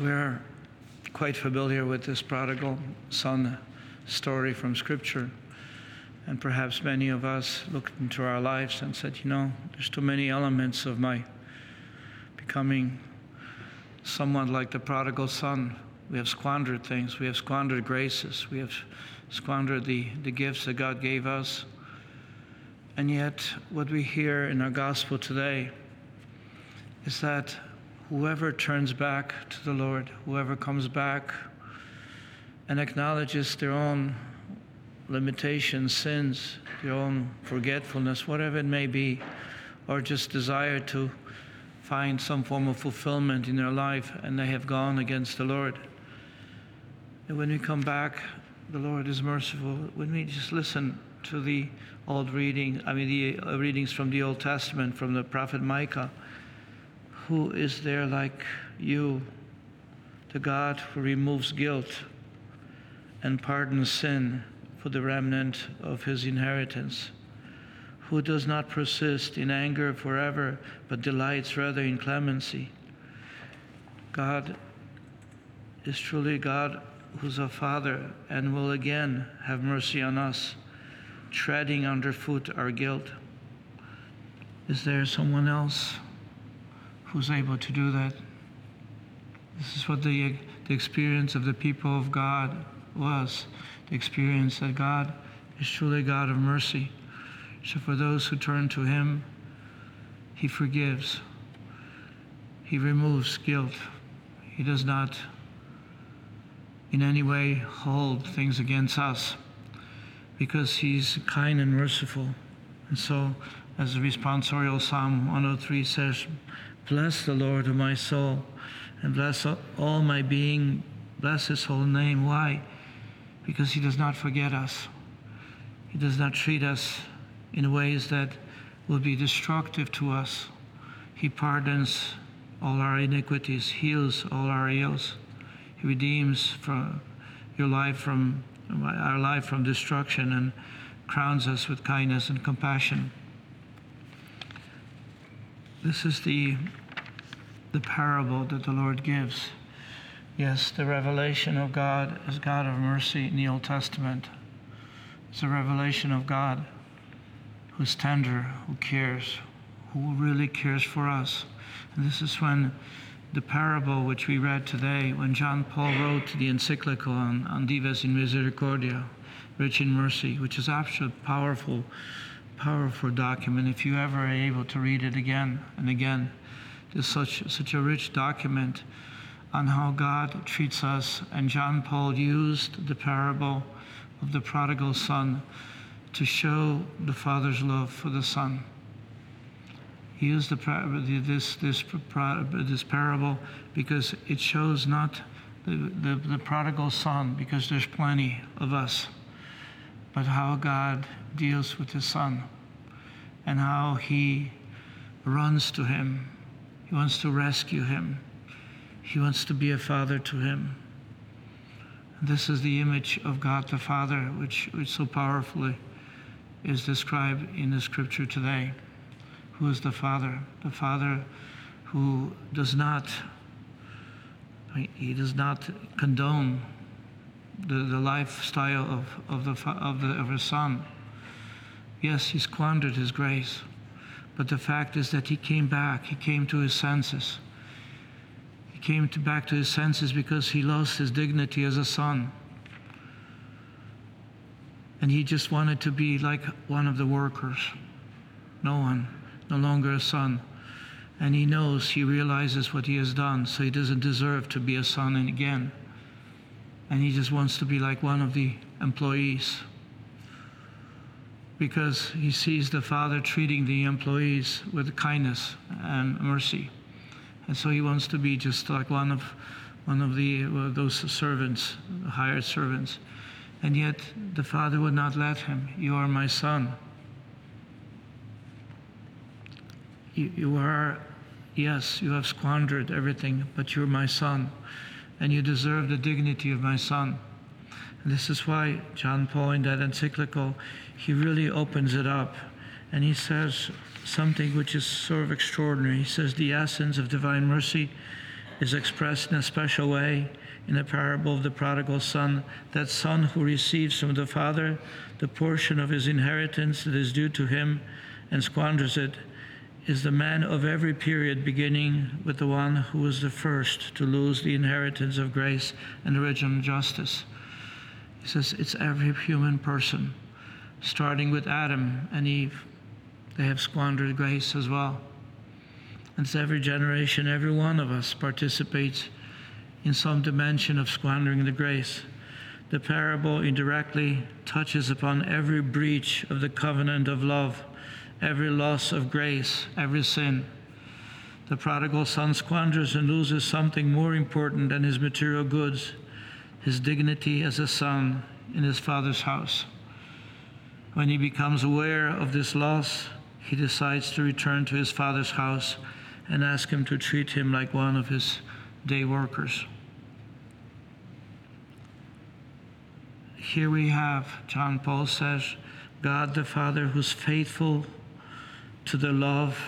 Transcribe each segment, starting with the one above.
We're quite familiar with this prodigal son story from Scripture. And perhaps many of us looked into our lives and said, you know, there's too many elements of my becoming someone like the prodigal son. We have squandered things, we have squandered graces, we have squandered the, the gifts that God gave us. And yet, what we hear in our gospel today is that whoever turns back to the Lord, whoever comes back and acknowledges their own limitations, sins, their own forgetfulness, whatever it may be, or just desire to find some form of fulfillment in their life and they have gone against the Lord. And when we come back, the Lord is merciful. When we just listen to the old reading, I mean, the uh, readings from the Old Testament from the prophet Micah, who is there like you, the God who removes guilt and pardons sin for the remnant of his inheritance, who does not persist in anger forever, but delights rather in clemency. God is truly God who's a Father and will again have mercy on us, treading underfoot our guilt. Is there someone else who's able to do that? This is what the, the experience of the people of God was the experience that God is truly God of mercy. So for those who turn to Him, He forgives, He removes guilt, He does not in any way hold things against us because He's kind and merciful. And so, as the responsorial Psalm 103 says, Bless the Lord, O my soul, and bless all my being. Bless His whole name. Why? because He does not forget us. He does not treat us in ways that will be destructive to us. He pardons all our iniquities, heals all our ills. He redeems from your life from our life from destruction and crowns us with kindness and compassion. This is the the parable that the Lord gives. Yes, the revelation of God as God of mercy in the Old Testament. It's a revelation of God who's tender, who cares, who really cares for us. And this is when the parable which we read today, when John Paul wrote the encyclical on, on Dives in Misericordia, Rich in Mercy, which is absolutely powerful, powerful document. If you ever are able to read it again and again, it's such, such a rich document on how God treats us. And John Paul used the parable of the prodigal son to show the father's love for the son. He used the, this, this, this parable because it shows not the, the, the prodigal son, because there's plenty of us, but how God deals with his son and how he runs to him. He wants to rescue him. He wants to be a father to him. This is the image of God the Father, which, which so powerfully is described in the scripture today. Who is the Father? The Father who does not he does not condone the, the lifestyle of, of, the, of, the, of his son. Yes, he squandered his grace, but the fact is that he came back, he came to his senses He came to back to his senses because he lost his dignity as a son. And he just wanted to be like one of the workers. No one, no longer a son. And he knows, he realizes what he has done, so he doesn't deserve to be a son again. And he just wants to be like one of the employees because he sees the father treating the employees with kindness and mercy. And so he wants to be just like one of, one of the, uh, those servants, hired servants. And yet the father would not let him. You are my son. You, you are, yes, you have squandered everything, but you're my son. And you deserve the dignity of my son. And this is why John Paul, in that encyclical, he really opens it up. And he says, something which is sort of extraordinary. He says, The essence of divine mercy is expressed in a special way in the parable of the prodigal son, that son who receives from the father the portion of his inheritance that is due to him and squanders it, is the man of every period, beginning with the one who was the first to lose the inheritance of grace and original justice. He says it's every human person, starting with Adam and Eve. They have squandered grace as well. And it's every generation, every one of us participates in some dimension of squandering the grace. The parable indirectly touches upon every breach of the covenant of love, every loss of grace, every sin. The prodigal son squanders and loses something more important than his material goods his dignity as a son in his father's house. When he becomes aware of this loss, he decides to return to his father's house and ask him to treat him like one of his day workers. Here we have, John Paul says, God the Father who's faithful to the love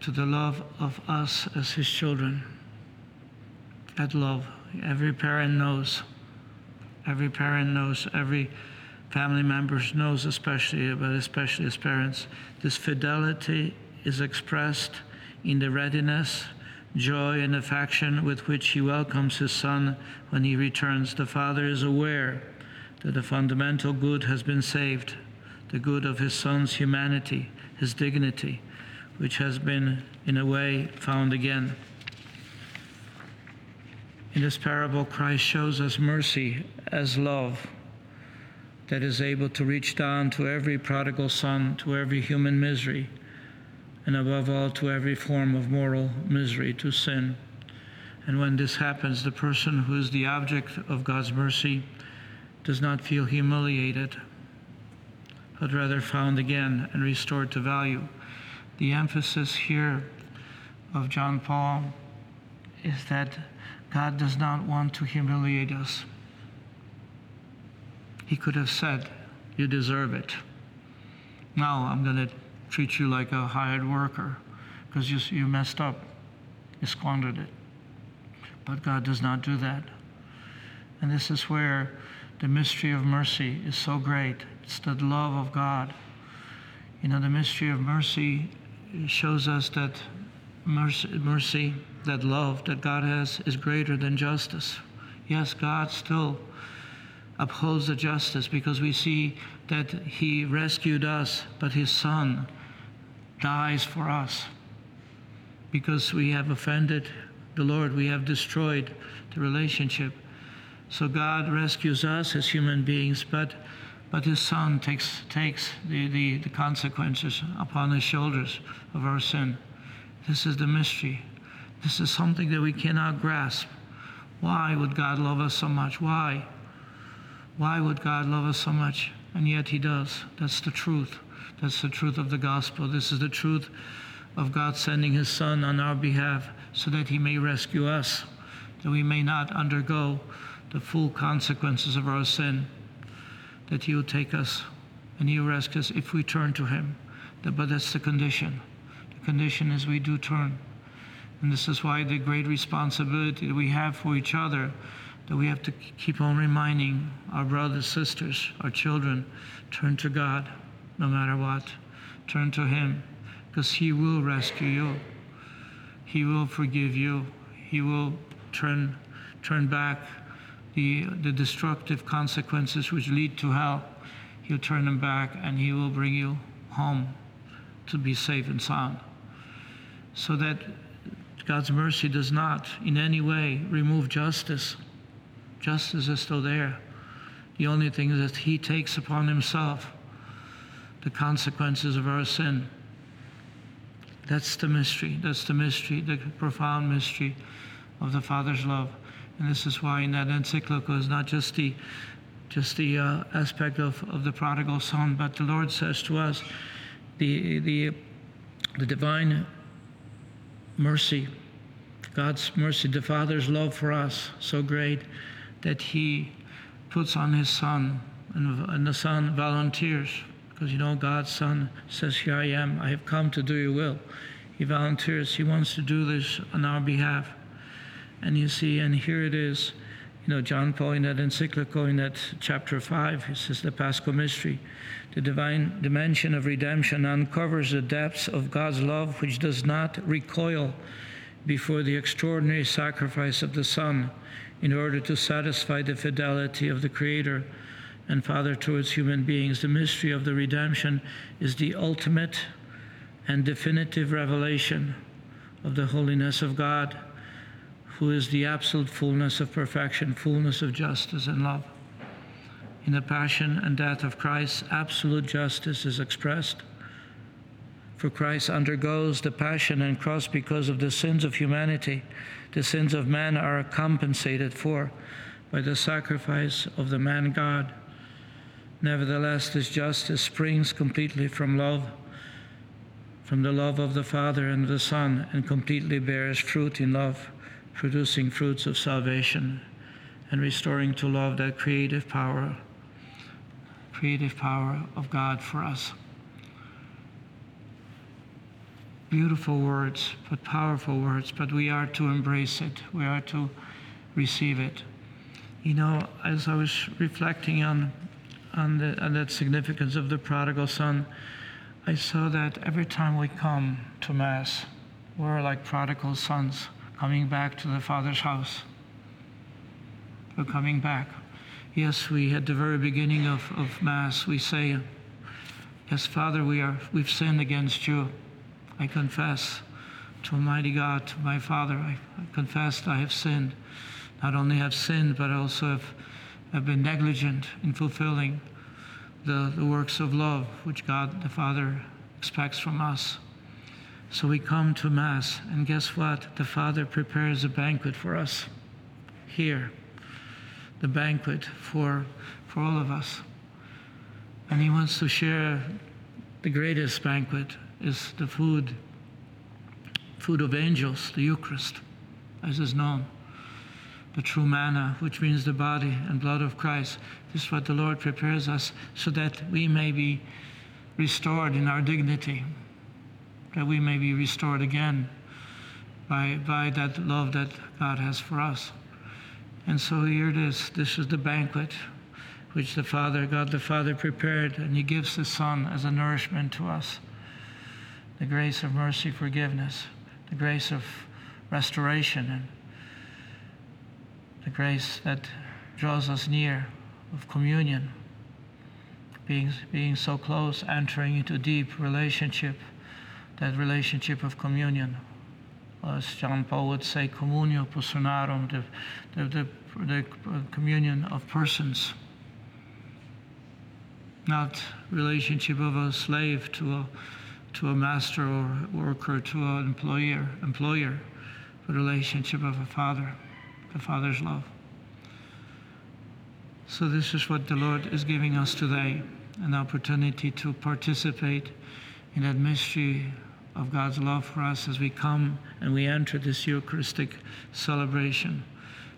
to the love of us as his children. That love every parent knows. Every parent knows, every family member knows especially, but especially as parents, this fidelity is expressed in the readiness joy and affection with which he welcomes his son when he returns. The father is aware that the fundamental good has been saved, the good of his son's humanity, his dignity, which has been, in a way, found again. In this parable, Christ shows us mercy as love that is able to reach down to every prodigal son, to every human misery and above all to every form of moral misery, to sin. And when this happens, the person who is the object of God's mercy does not feel humiliated, but rather found again and restored to value. The emphasis here of John Paul is that God does not want to humiliate us. He could have said, You deserve it. Now I'm going to treat you like a hired worker because you, you messed up, you squandered it. But God does not do that. And this is where the mystery of mercy is so great. It's the love of God. You know, the mystery of mercy shows us that mercy, mercy, that love that God has, is greater than justice. Yes, God still upholds the justice because we see that He rescued us, but His Son dies for us because we have offended the Lord, we have destroyed the relationship. So God rescues us as human beings, but but his son takes takes the, the, the consequences upon his shoulders of our sin. This is the mystery. This is something that we cannot grasp. Why would God love us so much? Why? Why would God love us so much? And yet he does. That's the truth. That's the truth of the gospel. This is the truth of God sending his Son on our behalf so that he may rescue us, that we may not undergo the full consequences of our sin, that he will take us and he will rescue us if we turn to him. But that's the condition. The condition is we do turn. And this is why the great responsibility that we have for each other, that we have to keep on reminding our brothers, sisters, our children, turn to God no matter what. Turn to Him because He will rescue you. He will forgive you. He will turn, turn back the, the destructive consequences which lead to hell. He'll turn them back and He will bring you home to be safe and sound. So that God's mercy does not in any way remove justice. Justice is still there. The only thing is that He takes upon Himself the consequences of our sin. That's the mystery. That's the mystery, the profound mystery of the Father's love. And this is why in that encyclical is not just the just the uh, aspect of, of the prodigal son, but the Lord says to us the, the, the divine mercy, God's mercy, the Father's love for us, so great that He puts on His Son, and, and the Son volunteers because you know, God's Son says, Here I am, I have come to do your will. He volunteers. He wants to do this on our behalf. And you see, and here it is. You know, John Paul in that encyclical in that chapter 5, he says the Paschal mystery, the divine dimension of redemption uncovers the depths of God's love, which does not recoil before the extraordinary sacrifice of the Son in order to satisfy the fidelity of the Creator and Father towards human beings. The mystery of the redemption is the ultimate and definitive revelation of the holiness of God, who is the absolute fullness of perfection, fullness of justice and love. In the passion and death of Christ, absolute justice is expressed. For Christ undergoes the passion and cross because of the sins of humanity. The sins of man are compensated for by the sacrifice of the man God. Nevertheless, this justice springs completely from love, from the love of the Father and the Son, and completely bears fruit in love, producing fruits of salvation and restoring to love that creative power, creative power of God for us. Beautiful words, but powerful words, but we are to embrace it. We are to receive it. You know, as I was reflecting on on, the, on that significance of the prodigal son, I saw that every time we come to Mass, we're like prodigal sons coming back to the Father's house. We're coming back. Yes, we at the very beginning of, of Mass, we say, Yes, Father, we are, we've sinned against you. I confess to Almighty God, to my Father, I, I confess I have sinned. Not only have sinned, but also have have been negligent in fulfilling the, the works of love which God the Father expects from us. So we come to Mass, and guess what? The Father prepares a banquet for us here, the banquet for, for all of us. And He wants to share the greatest banquet is the food, food of angels, the Eucharist, as is known the true manna, which means the body and blood of Christ. This is what the Lord prepares us so that we may be restored in our dignity, that we may be restored again by, by that love that God has for us. And so here it is. This is the banquet which the Father, God the Father, prepared, and He gives the Son as a nourishment to us. The grace of mercy, forgiveness, the grace of restoration and the grace that draws us near of communion, being, being so close, entering into deep relationship, that relationship of communion. As John Paul would say, communio personarum, the, the, the, the communion of persons. Not relationship of a slave to a, to a master or worker, to an employer, employer, but relationship of a father the Father's love. So, this is what the Lord is giving us today an opportunity to participate in that mystery of God's love for us as we come and we enter this Eucharistic celebration,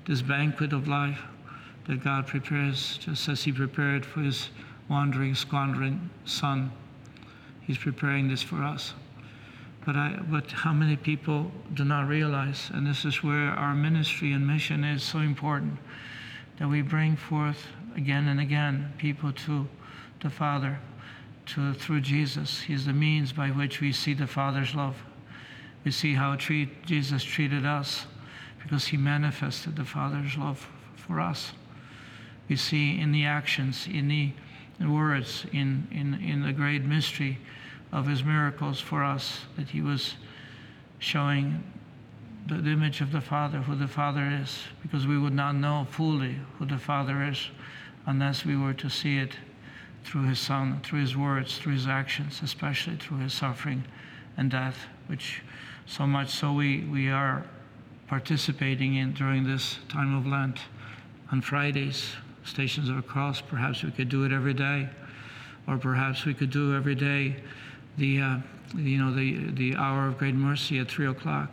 this banquet of life that God prepares, just as He prepared for His wandering, squandering Son. He's preparing this for us. But, I, but how many people do not realize, and this is where our ministry and mission is so important, that we bring forth again and again people to the Father to, through Jesus. He's the means by which we see the Father's love. We see how treat, Jesus treated us because he manifested the Father's love for us. We see in the actions, in the words, in, in, in the great mystery of his miracles for us, that he was showing the, the, image of the Father, who the Father is, because we would not know fully who the Father is unless we were to see it through his Son, through his words, through his actions, especially through his suffering and death, which so much so we, we are participating in during this time of Lent on Fridays, Stations of the Cross. Perhaps we could do it every day, or perhaps we could do every day the, uh, you know, the, the hour of great mercy at 3 o'clock,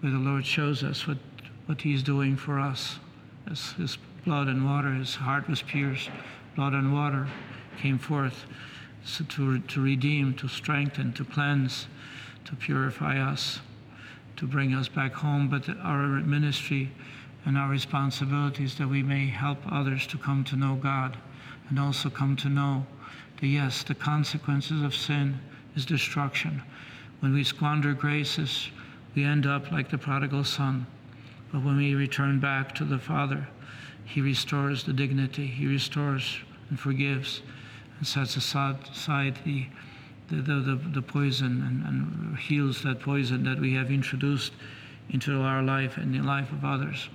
where the Lord shows us what, what He's doing for us. As His blood and water, His heart was pierced, blood and water came forth to, to redeem, to strengthen, to cleanse, to purify us, to bring us back home, but our ministry and our responsibilities that we may help others to come to know God and also come to know that yes, the consequences of sin is destruction. When we squander graces, we end up like the prodigal son. But when we return back to the Father, He restores the dignity, He restores and forgives and sets aside the, the, the, the poison and, and heals that poison that we have introduced into our life and the life of others.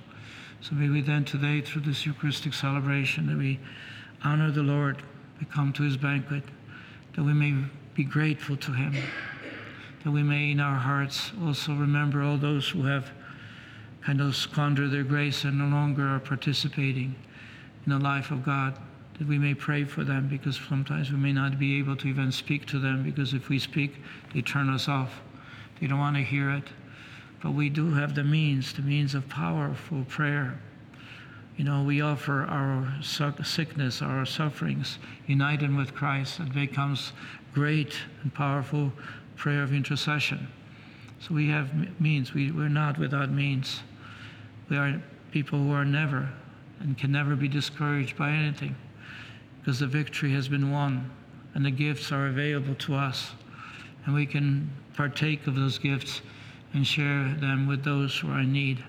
So may we then today, through this Eucharistic celebration, that we honor the Lord, we come to his banquet, that we may be grateful to him, that we may in our hearts also remember all those who have kind of squandered their grace and no longer are participating in the life of God that we may pray for them because sometimes we may not be able to even speak to them because if we speak, they turn us off. They don't want to hear it. But we do have the means, the means of powerful prayer. You know, we offer our sickness, our sufferings, united with Christ, and becomes great and powerful prayer of intercession. So we have means. We, we're not without means. We are people who are never and can never be discouraged by anything because the victory has been won and the gifts are available to us. And we can partake of those gifts and share them with those who are in need.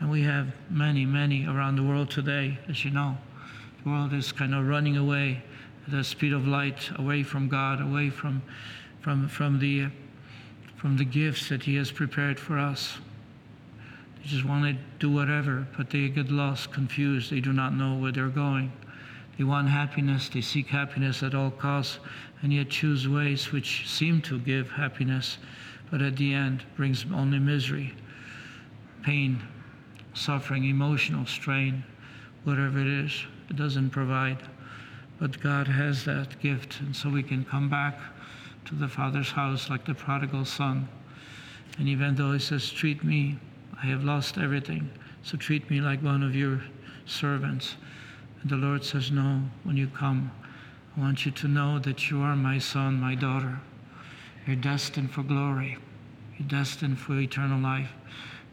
And we have many, many around the world today, as you know. The world is kind of running away at the speed of light, away from God, away from, from, from, the, from the gifts that He has prepared for us. They just want to do whatever, but they get lost, confused. They do not know where they're going. They want happiness, they seek happiness at all costs, and yet choose ways which seem to give happiness, but at the end brings only misery, pain, suffering, emotional strain, whatever it is. It doesn't provide. But God has that gift, and so we can come back to the Father's house like the prodigal son. And even though He says, Treat me, I have lost everything, so treat me like one of your servants. And the Lord says, No, when you come, I want you to know that you are my son, my daughter. You're destined for glory. You're destined for eternal life,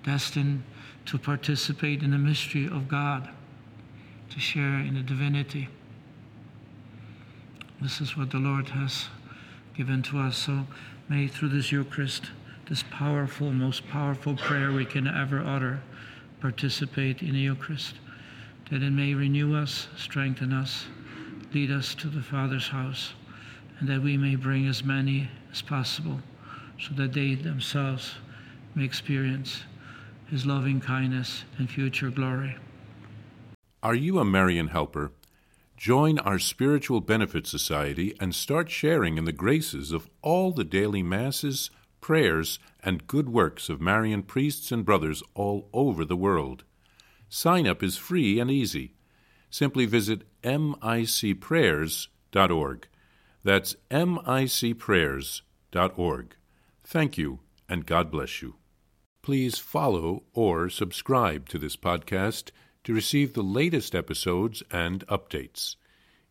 destined to participate in the mystery of God, to share in the divinity. This is what the Lord has given to us. So may through this Eucharist, this powerful, most powerful prayer we can ever utter, participate in the Eucharist that it may renew us, strengthen us, lead us to the Father's house, and that we may bring as many as possible, so that they themselves may experience His loving kindness and future glory. Are you a Marian helper? Join our Spiritual Benefit Society and start sharing in the graces of all the daily masses, prayers, and good works of Marian priests and brothers all over the world. Sign up is free and easy. Simply visit micprayers.org. That's micprayers.org. Thank you, and God bless you. Please follow or subscribe to this podcast to receive the latest episodes and updates.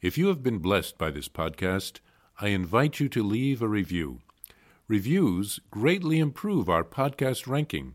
If you have been blessed by this podcast, I invite you to leave a review. Reviews greatly improve our podcast ranking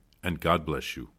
and God bless you.